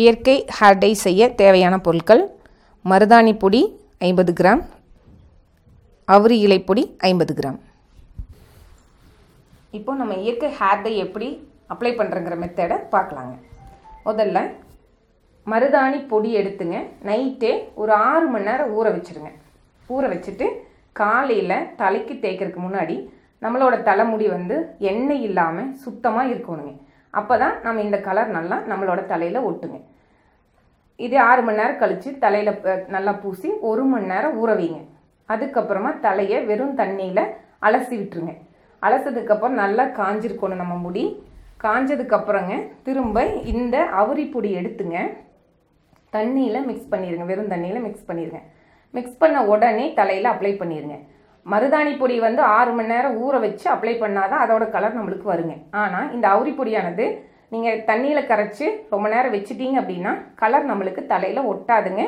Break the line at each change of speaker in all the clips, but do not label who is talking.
இயற்கை hair tie செய்ய தேவையான பொருட்கள் மருதாணி பொடி ஐம்பது கிராம் அவுரி இலைப்பொடி ஐம்பது கிராம். இப்போ நம்ம இயற்கை ஹேர் டை எப்படி அப்ளை பண்ணுறங்கிற மெத்தடை பார்க்கலாங்க. முதல்ல மருதாணி பொடி எடுத்துங்க. நைட்டே ஒரு ஆறு மணி நேரம் ஊற வச்சுருங்க. ஊற வச்சுட்டு காலையில் தலைக்கு தேய்க்கிறதுக்கு முன்னாடி நம்மளோட தலைமுடி வந்து எண்ணெய் இல்லாமல் சுத்தமாக இருக்கணுங்க. அப்போ தான் நம்ம இந்த கலர் நல்லா நம்மளோட தலையில் ஒட்டுங்க. இதே ஆறு மணி நேரம் கழித்து தலையில் நல்லா பூசி ஒரு மணி நேரம் ஊற வைங்க. அதுக்கப்புறமா தலையை வெறும் தண்ணியில் அலசி விட்டுருங்க. அலசதுக்கப்புறம் நல்லா காஞ்சிருக்கணும் நம்ம முடி. காஞ்சதுக்கப்புறங்க திரும்ப இந்த அவுரி பொடி எடுத்துங்க. தண்ணியில் மிக்ஸ் பண்ணிடுங்க வெறும் தண்ணியில் மிக்ஸ் பண்ணிடுங்க மிக்ஸ் பண்ண உடனே தலையில் அப்ளை பண்ணிடுங்க மருதாணி பொடி வந்து ஆறு மணி நேரம் ஊற வச்சு அப்ளை பண்ணாதான் அதோட கலர் நம்மளுக்கு வருங்க. ஆனால் இந்த அவுரி பொடியானது நீங்கள் தண்ணியில் கரைச்சி ரொம்ப நேரம் வச்சுட்டீங்க அப்படின்னா கலர் நம்மளுக்கு தலையில் ஒட்டாதுங்க.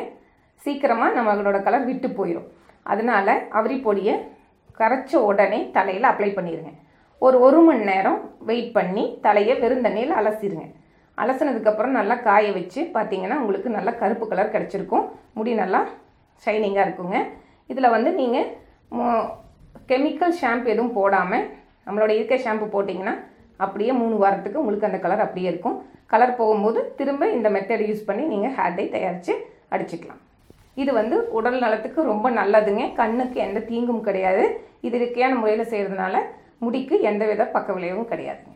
சீக்கிரமாக நம்மளோட கலர் விட்டு போயிடும் அதனால அவுரி பொடியை கரைச்ச உடனே தலையில் அப்ளை பண்ணிடுங்க ஒரு ஒரு மணி நேரம் வெயிட் பண்ணி தலையை வெறும் தண்ணியில் அலசிடுங்க அலசினதுக்கப்புறம் நல்லா காய வச்சு பார்த்தீங்கன்னா உங்களுக்கு நல்லா கருப்பு கலர் கிடச்சிருக்கும். முடி நல்லா ஷைனிங்காக இருக்குங்க. இதில் வந்து நீங்கள் கெமிக்கல் ஷாம்பு எதுவும் போடாமல் நம்மளோட இயற்கை ஷாம்பு போட்டிங்கன்னா அப்படியே மூணு வாரத்துக்கு உங்களுக்கு அந்த கலர் அப்படியே இருக்கும். கலர் போகும்போது திரும்ப இந்த மெத்தட் யூஸ் பண்ணி நீங்கள் ஹேர் டை தயாரித்து அடிச்சுக்கலாம். இது வந்து உடல் நலத்துக்கு ரொம்ப நல்லதுங்க. கண்ணுக்கு எந்த தீங்கும் கிடையாது. இது இயற்கையான முறையில் செய்கிறதுனால முடிக்கு எந்த வித பக்க விளைவும் கிடையாதுங்க.